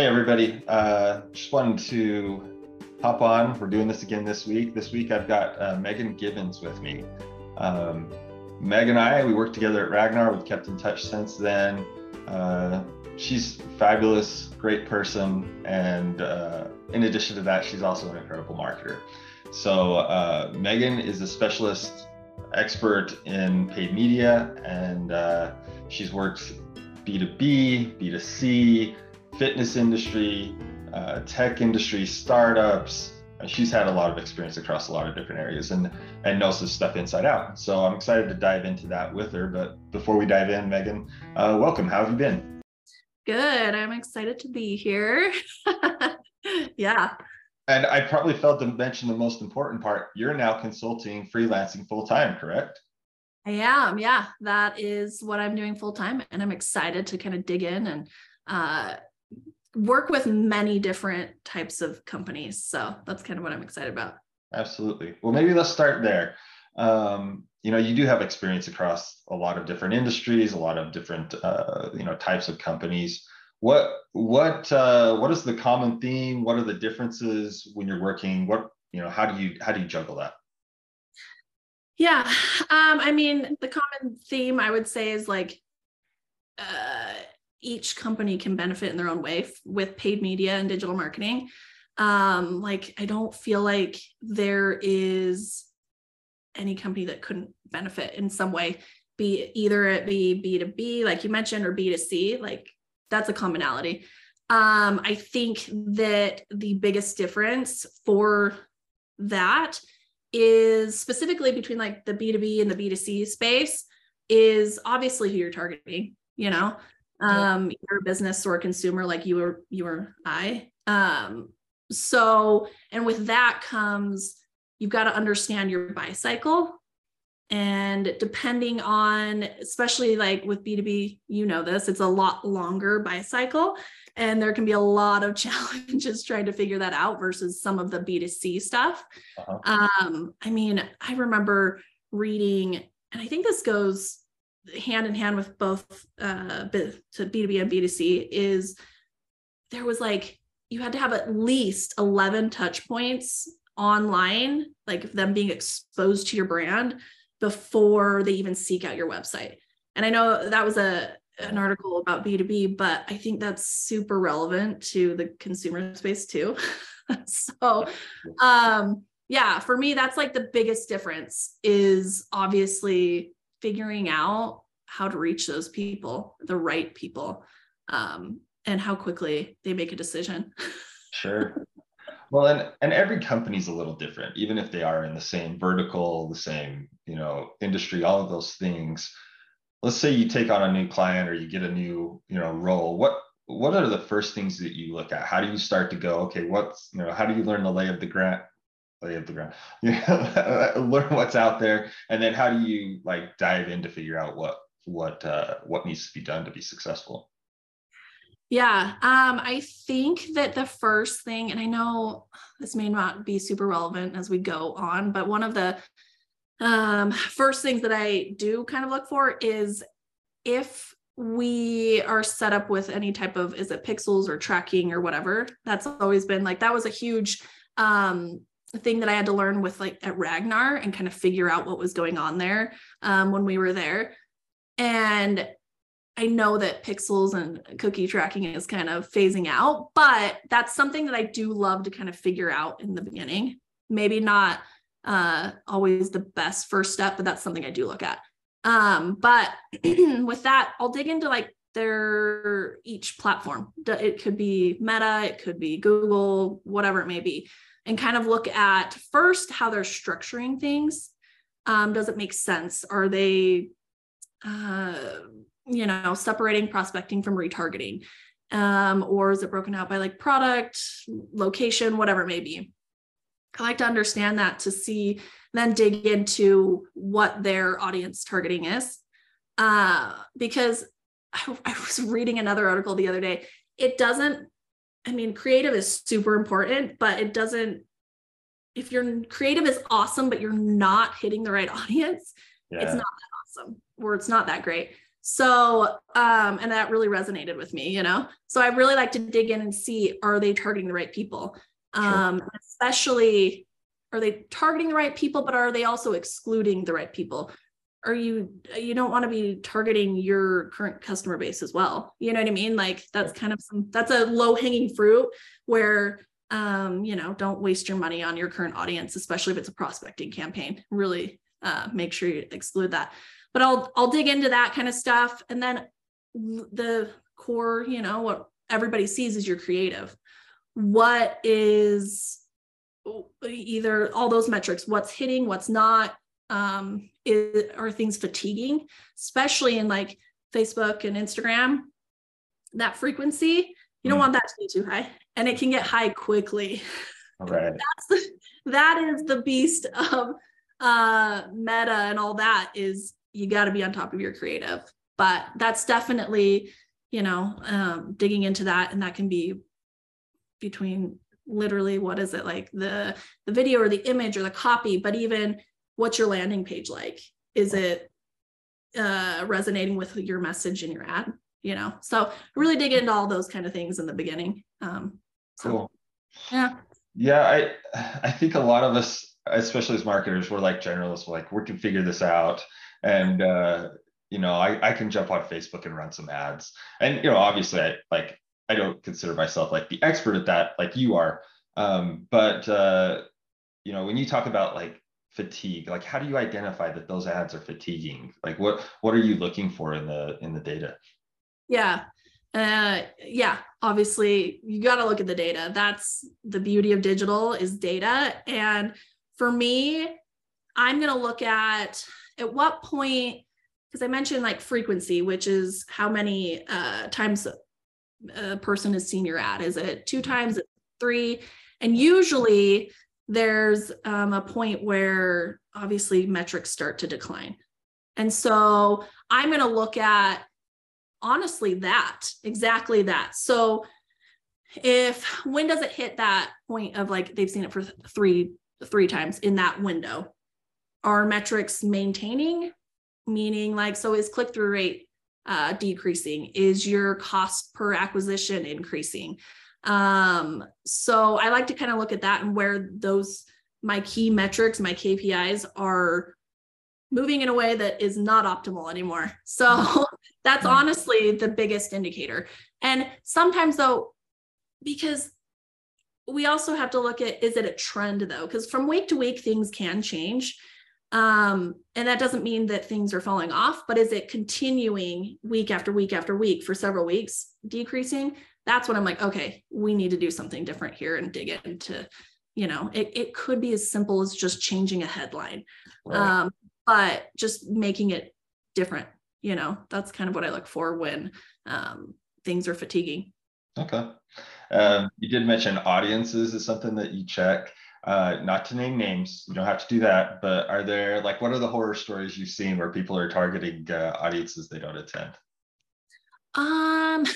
Hey, everybody. Uh, just wanted to hop on. We're doing this again this week. This week, I've got uh, Megan Givens with me. Um, Meg and I, we worked together at Ragnar. We've kept in touch since then. Uh, she's fabulous, great person. And uh, in addition to that, she's also an incredible marketer. So, uh, Megan is a specialist expert in paid media, and uh, she's worked B2B, B2C, fitness industry, uh, tech industry, startups. She's had a lot of experience across a lot of different areas and, and knows this stuff inside out. So I'm excited to dive into that with her. But before we dive in, Megan, uh, welcome. How have you been? Good. I'm excited to be here. yeah. And I probably failed to mention the most important part. You're now consulting, freelancing full time, correct? I am. Yeah. That is what I'm doing full time. And I'm excited to kind of dig in and uh, work with many different types of companies. So that's kind of what I'm excited about. Absolutely. Well, maybe let's start there. Um, you know, you do have experience across a lot of different industries, a lot of different, uh, you know, types of companies. What what uh, what is the common theme? What are the differences when you're working? What you know, how do you how do you juggle that? Yeah, um, I mean, the common theme I would say is like uh, each company can benefit in their own way f- with paid media and digital marketing. Um, like I don't feel like there is any company that couldn't benefit in some way, be either it be B2B, like you mentioned, or B2C, like that's a commonality. Um, I think that the biggest difference for that is specifically between like the B2B and the B2C space is obviously who you're targeting, you know um you're a business or a consumer like you or you or i. Um so and with that comes you've got to understand your buy cycle. And depending on especially like with b2b you know this it's a lot longer buy cycle. And there can be a lot of challenges trying to figure that out versus some of the b2c stuff. Uh-huh. um i mean i remember reading and i think this goes hand in hand with both uh to b2b and b2c is there was like you had to have at least 11 touch points online like them being exposed to your brand before they even seek out your website. And i know that was a an article about b2b but i think that's super relevant to the consumer space too. So um yeah for me that's like the biggest difference is obviously figuring out how to reach those people, the right people, um, and how quickly they make a decision. sure. Well, and and every company's a little different, even if they are in the same vertical, the same you know industry, all of those things. Let's say you take on a new client or you get a new you know role. What what are the first things that you look at? How do you start to go? Okay, what's you know how do you learn the lay of the grant lay of the ground. Know learn what's out there and then how do you like dive in to figure out what what uh, what needs to be done to be successful? Yeah um i think that the first thing and i know this may not be super relevant as we go on but one of the um first things that i do kind of look for is if we are set up with any type of is it pixels or tracking or whatever? That's always been like that was a huge um thing that I had to learn with like at Ragnar and kind of figure out what was going on there um, when we were there. And I know that pixels and cookie tracking is kind of phasing out, but that's something that I do love to kind of figure out in the beginning. Maybe not uh, always the best first step, but that's something I do look at. Um, but with that, I'll dig into like their each platform. It could be Meta, it could be Google, whatever it may be and kind of look at first how they're structuring things. Um, does it make sense? Are they, uh, you know, separating prospecting from retargeting? Um, or is it broken out by like product, location, whatever it may be? I like to understand that to see, then dig into what their audience targeting is. Uh, because I, I was reading another article the other day. It doesn't I mean, creative is super important, but it doesn't, if your creative is awesome, but you're not hitting the right audience, yeah. it's not that awesome or it's not that great. So, um, and that really resonated with me, you know. So I really like to dig in and see are they targeting the right people? Um, sure. especially are they targeting the right people, but are they also excluding the right people? Are you you don't want to be targeting your current customer base as well? You know what I mean? Like that's kind of some that's a low hanging fruit where um, you know, don't waste your money on your current audience, especially if it's a prospecting campaign. Really uh, make sure you exclude that but I'll I'll dig into that kind of stuff and then the core, you know, what everybody sees is your creative. What is either all those metrics, what's hitting, what's not, um, is, are things fatiguing, especially in like Facebook and Instagram, that frequency, you don't mm. want that to be too high and it can get high quickly. Right. That's the, that is the beast of uh meta and all that is you got to be on top of your creative but that's definitely you know um, digging into that and that can be between literally what is it like the the video or the image or the copy but even what's your landing page like? Is it uh, resonating with your message in your ad you know? So really dig into all those kind of things in the beginning um so, cool. Yeah. Yeah i i think a lot of us especially as marketers we're like generalists we're like we can figure this out. And uh, you know I, I can jump on facebook and run some ads. And you know obviously i like i don't consider myself like the expert at that like you are. Um, but uh, you know when you talk about like fatigue? Like how do you identify that those ads are fatiguing? Like what what are you looking for in the in the data? Yeah. Uh yeah obviously you got to look at the data. That's the beauty of digital is data. And for me i'm going to look at at what point because i mentioned like frequency which is how many uh, times a person is seen your ad. Is it two times? Three? And usually there's um, a point where obviously metrics start to decline and so i'm going to look at honestly that exactly that so if when does it hit that point of like they've seen it for three three times in that window are metrics maintaining? Meaning, like, so is click through rate uh, decreasing? Is your cost per acquisition increasing? Um, so I like to kind of look at that and where those my key metrics, my KPIs are moving in a way that is not optimal anymore. So that's honestly the biggest indicator. And sometimes though, because we also have to look at is it a trend though? Because from week to week, things can change. Um, and that doesn't mean that things are falling off, but is it continuing week after week after week for several weeks decreasing? That's when I'm like, okay, we need to do something different here and dig into, you know, it, it could be as simple as just changing a headline. Right. Um, but just making it different, you know, that's kind of what I look for when um, things are fatiguing. Okay. Um, you did mention audiences is something that you check uh, not to name names, you don't have to do that, but are there like what are the horror stories you've seen where people are targeting uh, audiences they don't attend? Um,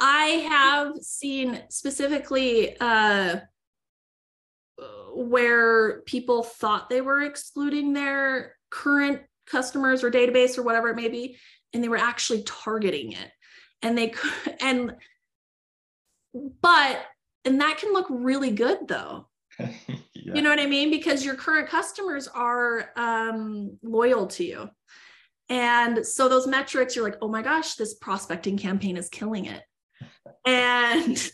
I have seen specifically uh, where people thought they were excluding their current customers or database or whatever it may be, and they were actually targeting it, and they could and but and that can look really good though yeah. You know what I mean? Because your current customers are um, loyal to you. And so those metrics, you're like, oh my gosh, this prospecting campaign is killing it. And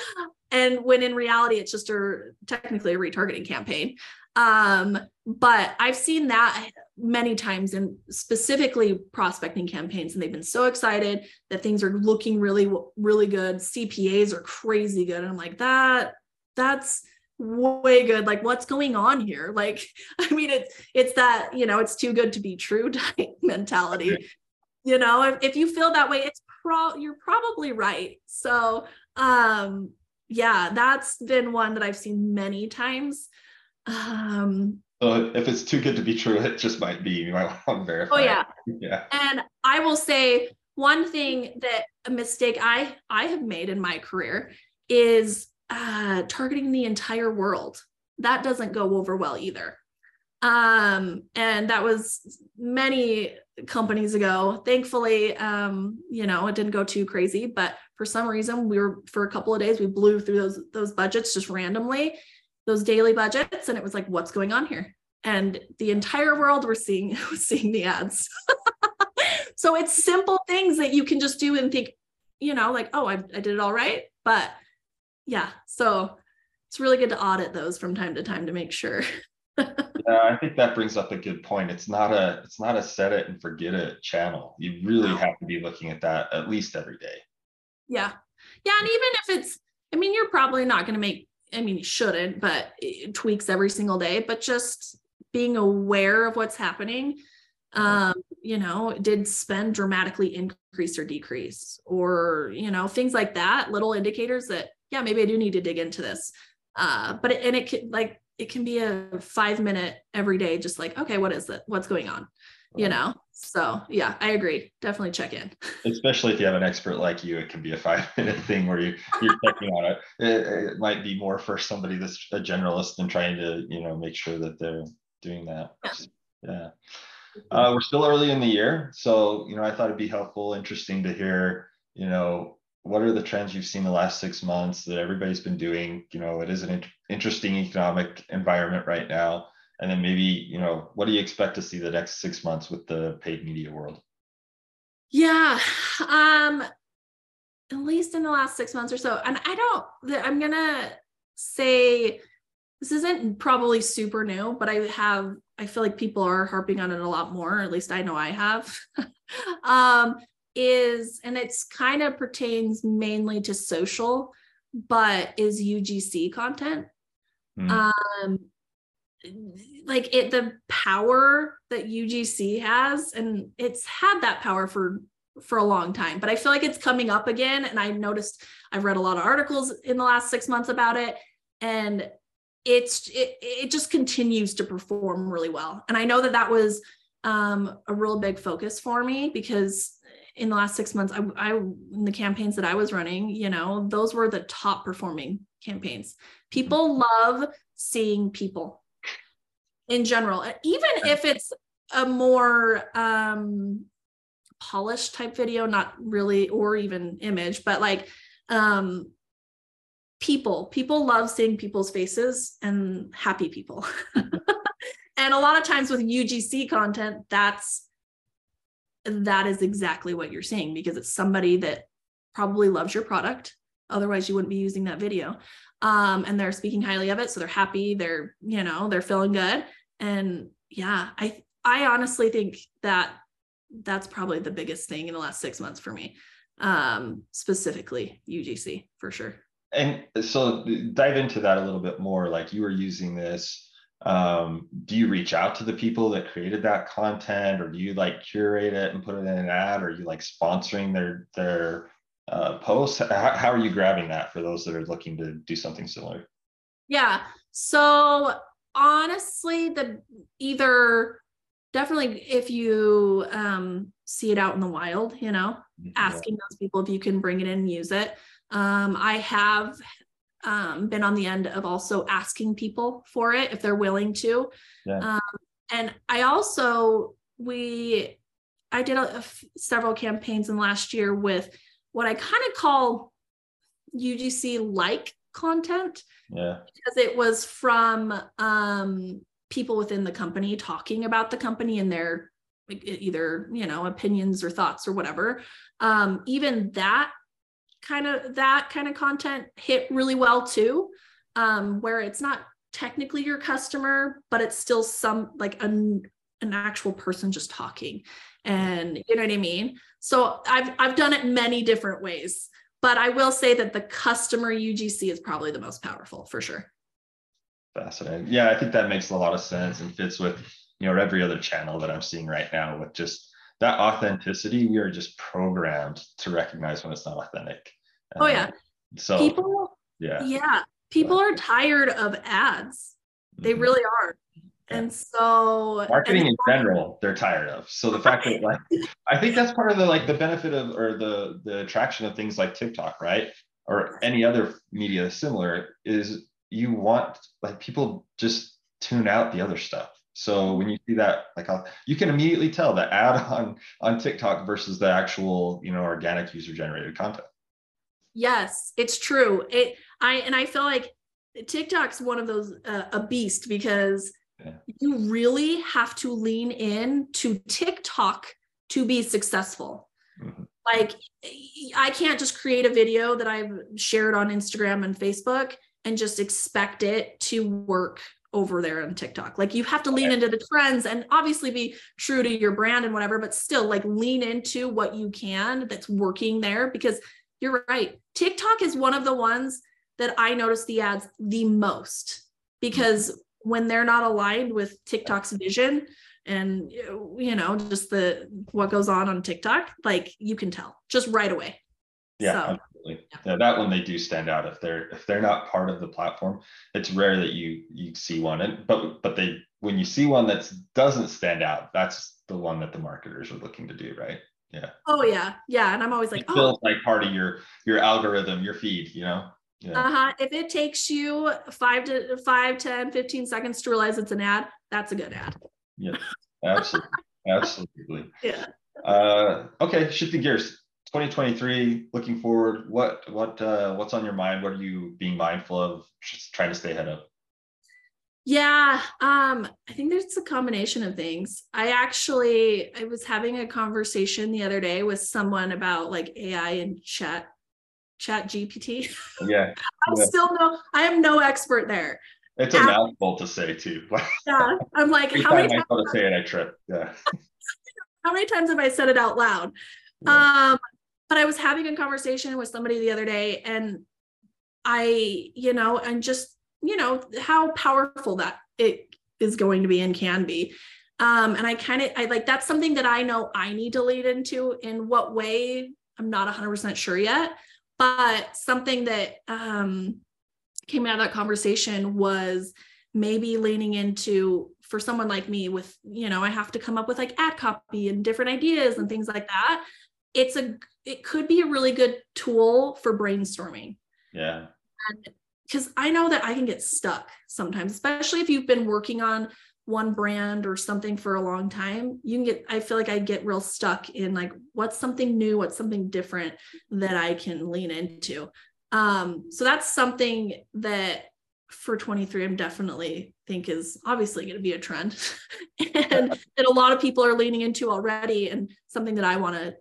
and when in reality it's just a technically a retargeting campaign. Um, but I've seen that many times in specifically prospecting campaigns, and they've been so excited that things are looking really, really good. CPAs are crazy good. And I'm like, that that's way good like what's going on here like i mean it's it's that you know it's too good to be true type mentality you know if, if you feel that way it's pro you're probably right. So um yeah that's been one that i've seen many times. Um so if it's too good to be true it just might be you might want to verify oh yeah. yeah. And i will say one thing that a mistake i i have made in my career is uh, targeting the entire world. That doesn't go over well either. Um, and that was many companies ago. Thankfully, um, you know, it didn't go too crazy, but for some reason we were for a couple of days we blew through those those budgets just randomly, those daily budgets, and it was like, what's going on here? And the entire world was seeing was seeing the ads. so it's simple things that you can just do and think, you know, like, oh, I, I did it all right. But yeah, so it's really good to audit those from time to time to make sure. yeah, I think that brings up a good point. It's not a it's not a set it and forget it channel. You really have to be looking at that at least every day. Yeah. Yeah. And even if it's, I mean, you're probably not going to make, I mean, you shouldn't, but tweaks every single day, but just being aware of what's happening. Um, you know, did spend dramatically increase or decrease, or, you know, things like that, little indicators that, yeah, maybe I do need to dig into this. Uh, but it, and it can like it can be a five minute every day, just like, okay, what is it? What's going on? You know? So yeah, I agree. Definitely check in. Especially if you have an expert like you, it can be a five minute thing where you, you're checking on it. it. It might be more for somebody that's a generalist and trying to, you know, make sure that they're doing that. Yeah. yeah. Uh, we're still early in the year. So, you know, I thought it'd be helpful, interesting to hear, you know, what are the trends you've seen the last six months that everybody's been doing? You know, it is an interesting economic environment right now. And then maybe, you know, what do you expect to see the next six months with the paid media world? Yeah. Um, at least in the last six months or so. And I don't, I'm going to say this isn't probably super new, but I have, I feel like people are harping on it a lot more, or at least I know I have. um, is, and it's kind of pertains mainly to social, but is UGC content. Mm. Um, like it, the power that UGC has, and it's had that power for for a long time, but I feel like it's coming up again. And I noticed I've read a lot of articles in the last six months about it, and it's it, it just continues to perform really well. And I know that that was um, a real big focus for me because in the last six months, I, I in the campaigns that I was running, you know, those were the top performing campaigns. People love seeing people in general, even if it's a more um, polished type video, not really, or even image, but like um, people. People love seeing people's faces and happy people. and a lot of times with UGC content, that's that is exactly what you're seeing because it's somebody that probably loves your product. Otherwise you wouldn't be using that video. Um, and they're speaking highly of it so they're happy they're you know they're feeling good. And yeah i i honestly think that that's probably the biggest thing in the last six months for me um, specifically ugc for sure. And so dive into that a little bit more. Like you were using this um, do you reach out to the people that created that content or do you like curate it and put it in an ad? Or are you like sponsoring their their uh, posts? How, how are you grabbing that for those that are looking to do something similar? Yeah. So honestly the either definitely if you um, see it out in the wild you know mm-hmm. asking those people if you can bring it in and use it. Um, i have um, been on the end of also asking people for it if they're willing to. Yeah. Um, and I also we I did a, a f- several campaigns in last year with what I kind of call UGC like content. Yeah. Because it was from um, people within the company talking about the company and their either you know opinions or thoughts or whatever. Um, even that kind of that kind of content hit really well too um, where it's not technically your customer but it's still some like an, an actual person just talking. And you know what i mean? So i've i've done it many different ways but i will say that the customer ugc is probably the most powerful for sure. Fascinating. Yeah i think that makes a lot of sense. And fits with you know every other channel that i'm seeing right now with just that authenticity, we are just programmed to recognize when it's not authentic. Oh yeah. Um, so people, yeah, yeah, people are tired of ads. They mm-hmm. really are. And so marketing and in general, they're tired of. So the fact that like I think that's part of the like the benefit of or the the attraction of things like TikTok, right? Or any other media similar is you want like people just tune out the other stuff So when you see that, like I'll, you can immediately tell the ad on on TikTok versus the actual, you know, organic user generated content. Yes, it's true. It I and I feel like TikTok's one of those uh, a beast because yeah. you really have to lean in to TikTok to be successful. Mm-hmm. Like I can't just create a video that I've shared on Instagram and Facebook and just expect it to work over there on TikTok. Like you have to lean into the trends and obviously be true to your brand and whatever, but still like lean into what you can that's working there because you're right. TikTok is one of the ones that I notice the ads the most because when they're not aligned with TikTok's vision and you know just the what goes on on TikTok, like you can tell just right away. Yeah, so, absolutely. Yeah. that one they do stand out. If they're if they're not part of the platform, it's rare that you you see one. And but but they when you see one that doesn't stand out, that's the one that the marketers are looking to do, right? Yeah. Oh yeah, yeah. And I'm always like, it feels oh. like part of your your algorithm, your feed, you know. Yeah. Uh-huh. If it takes you five to five, 10, 15 seconds to realize it's an ad, that's a good ad. Yeah, absolutely. absolutely. Yeah. Uh, okay, shifting gears. 2023, looking forward, what what uh, what's on your mind? What are you being mindful of? Just trying to stay ahead of. Yeah, um, I think there's a combination of things. I actually I was having a conversation the other day with someone about like AI and chat chat GPT. Yeah. I'm yeah. still no, I am no expert there. It's a mouthful to say too. yeah. I'm like, how many times I to say it, I trip. Yeah. how many times have I said it out loud? Um, but I was having a conversation with somebody the other day and I, you know, and just, you know, how powerful that it is going to be and can be. Um, and I kind of I like that's something that I know I need to lead into. In what way, I'm not 100% sure yet. But something that um, came out of that conversation was maybe leaning into for someone like me with you know i have to come up with like ad copy and different ideas and things like that it's a it could be a really good tool for brainstorming. Yeah. Because i know that i can get stuck sometimes especially if you've been working on one brand or something for a long time you can get i feel like i get real stuck in like what's something new? What's something different that i can lean into? Um so that's something that for 23 i'm definitely think is obviously going to be a trend. And that a lot of people are leaning into already and something that i want to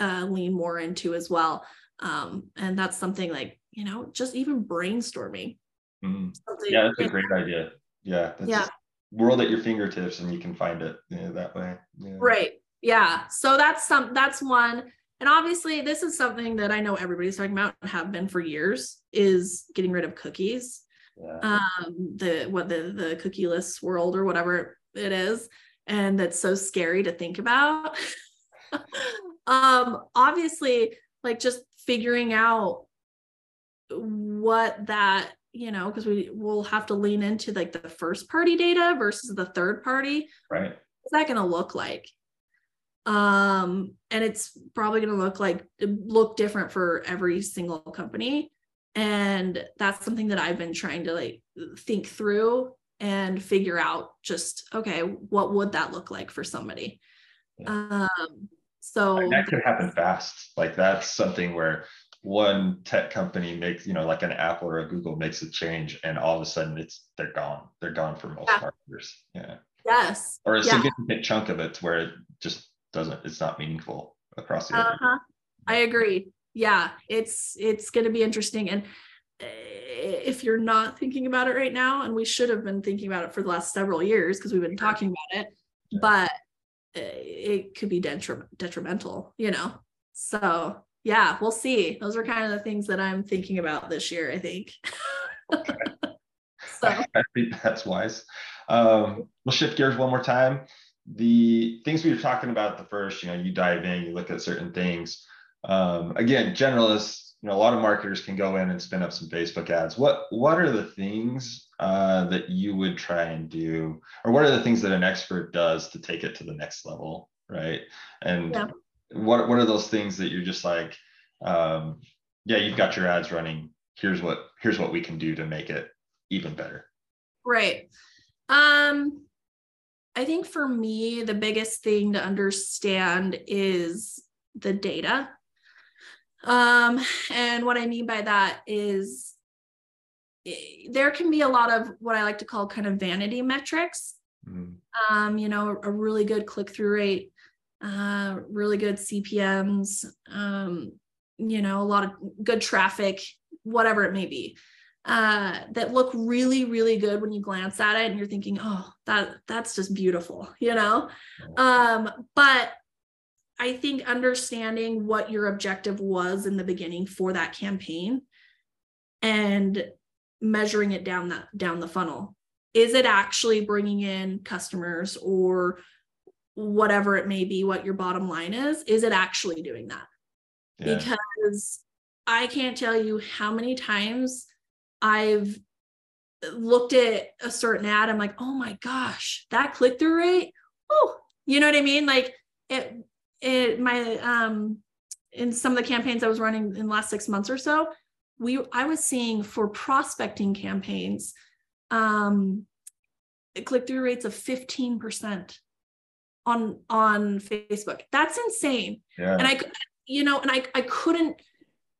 uh, lean more into as well. Um and that's something like you know just even brainstorming. Mm. yeah that's a great idea. Yeah yeah. world at your fingertips and you can find it you know, that way. Yeah. right. Yeah. So that's some that's one. And obviously this is something that i know everybody's talking about and have been for years is getting rid of cookies. Yeah. um the what the the cookieless world or whatever it is. And that's so scary to think about um obviously like just figuring out what that you know, because we will have to lean into like the first party data versus the third party. Right. What's that going to look like? Um, and it's probably going to look like look different for every single company. And that's something that I've been trying to like think through and figure out just okay, what would that look like for somebody? Yeah. Um, so and that could happen fast. Like that's something where one tech company makes, you know, like an Apple or a Google makes a change and all of a sudden it's they're gone. They're gone for most yeah. marketers. Yeah. Yes. Or a yeah. significant chunk of it where it just doesn't, it's not meaningful across the uh-huh. I agree. Yeah. It's it's gonna be interesting. And eh, if you're not thinking about it right now, and we should have been thinking about it for the last several years because we've been talking about it, yeah. but it could be detrimental, you know. So yeah, we'll see. Those are kind of the things that I'm thinking about this year, I think. so. I think that's wise. Um, we'll shift gears one more time. The things we were talking about the first, you know, you dive in, you look at certain things. Um, again, generalists, you know, a lot of marketers can go in and spin up some Facebook ads. What what are the things uh, that you would try and do, or what are the things that an expert does to take it to the next level, right? And yeah. what what are those things that you're just like um, yeah you've got your ads running. Here's what here's what we can do to make it even better. Right. Um I think for me, the biggest thing to understand is the data. Um, and what I mean by that is there can be a lot of what I like to call kind of vanity metrics. Mm. Um, you know, a really good click through rate, uh, really good CPMs, um, you know, a lot of good traffic, whatever it may be uh, that look really, really good when you glance at it and you're thinking, oh, that that's just beautiful, you know? Um, but I think understanding what your objective was in the beginning for that campaign and measuring it down that down the funnel. Is it actually bringing in customers or whatever it may be, what your bottom line is? Is it actually doing that? Yeah. Because I can't tell you how many times I've looked at a certain ad, I'm like, oh my gosh, that click through rate. Oh, you know what I mean? Like it, it, my, um, in some of the campaigns I was running in the last six months or so, we, I was seeing for prospecting campaigns, um, click through rates of 15% on, on Facebook. That's insane. Yeah. And I, you know, and I, I couldn't,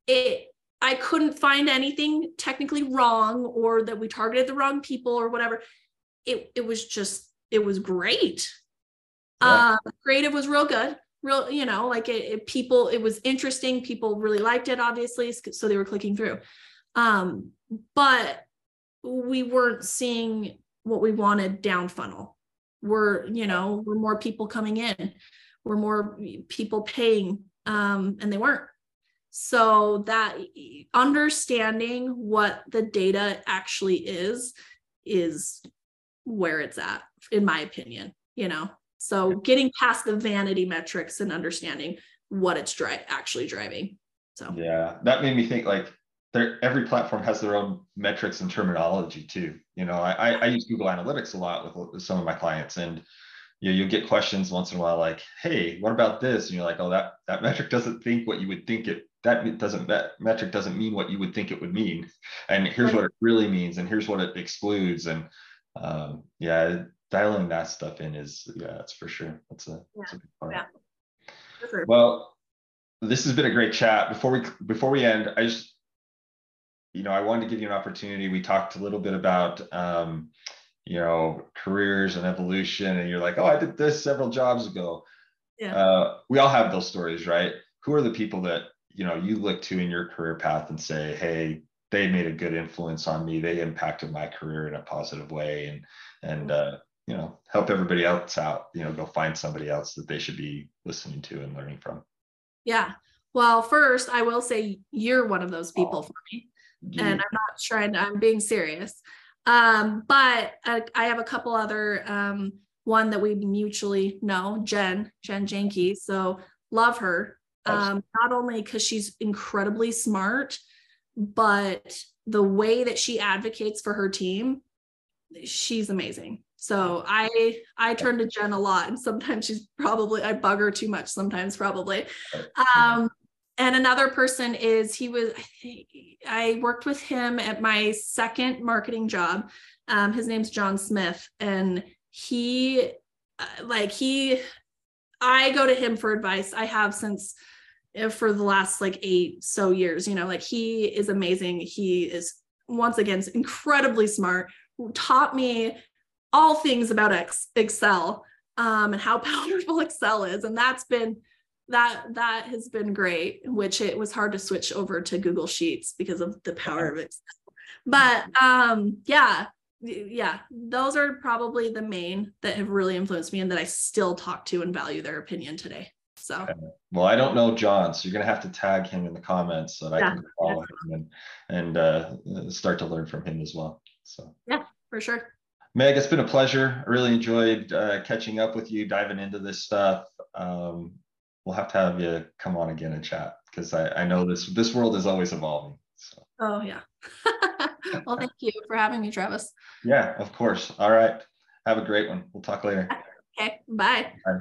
it, I couldn't find anything technically wrong or that we targeted the wrong people or whatever. It it was just it was great. Yeah. Uh, creative was real good. Real, you know, like it, it, people, it was interesting. People really liked it, obviously, so they were clicking through. Um, but we weren't seeing what we wanted down funnel. We're, you know, we're more people coming in, we're more people paying, um, and they weren't so that understanding what the data actually is is where it's at in my opinion you know so getting past the vanity metrics and understanding what it's dri- actually driving so. Yeah that made me think like there every platform has their own metrics and terminology too you know i i use google analytics a lot with, with some of my clients and you know, you'll get questions once in a while like hey what about this? And you're like oh that that metric doesn't think what you would think it that doesn't that metric doesn't mean what you would think it would mean. And here's right. what it really means and here's what it excludes and um, yeah dialing that stuff in is yeah that's for sure that's a, yeah. that's a big part yeah. Sure. well this has been a great chat before we before we end i just you know i wanted to give you an opportunity we talked a little bit about um, you know careers and evolution and you're like oh i did this several jobs ago yeah. Uh, we all have those stories right who are the people that you know you look to in your career path and say hey they made a good influence on me they impacted my career in a positive way and and uh, you know help everybody else out you know go find somebody else that they should be listening to and learning from. Yeah. Well first i will say you're one of those people oh, for me you. and i'm not trying to, i'm being serious. Um, but I, I have a couple other um, one that we mutually know jen jen janke so love her. Um, not only because she's incredibly smart, but the way that she advocates for her team, she's amazing. So I I turn to Jen a lot, and sometimes she's probably I bug her too much. Sometimes probably. Um, and another person is he was I worked with him at my second marketing job. Um, his name's John Smith, and he uh, like he I go to him for advice. I have since uh, for the last like eight so years. You know, like he is amazing. He is once again incredibly smart. Taught me all things about X, Excel um, and how powerful Excel is, and that's been that that has been great. Which it was hard to switch over to Google Sheets because of the power of Excel. But um, yeah, yeah, those are probably the main that have really influenced me and that I still talk to and value their opinion today. So, okay. well, I don't know John, so you're gonna have to tag him in the comments so that yeah. I can follow him and and uh, start to learn from him as well. So, yeah, for sure. Meg, it's been a pleasure. I really enjoyed uh, catching up with you, diving into this stuff. Um, we'll have to have you come on again and chat because I, I know this this world is always evolving. So. Oh yeah. well, thank you for having me, Travis. Yeah, of course. All right. Have a great one. We'll talk later. Okay. Bye. Bye.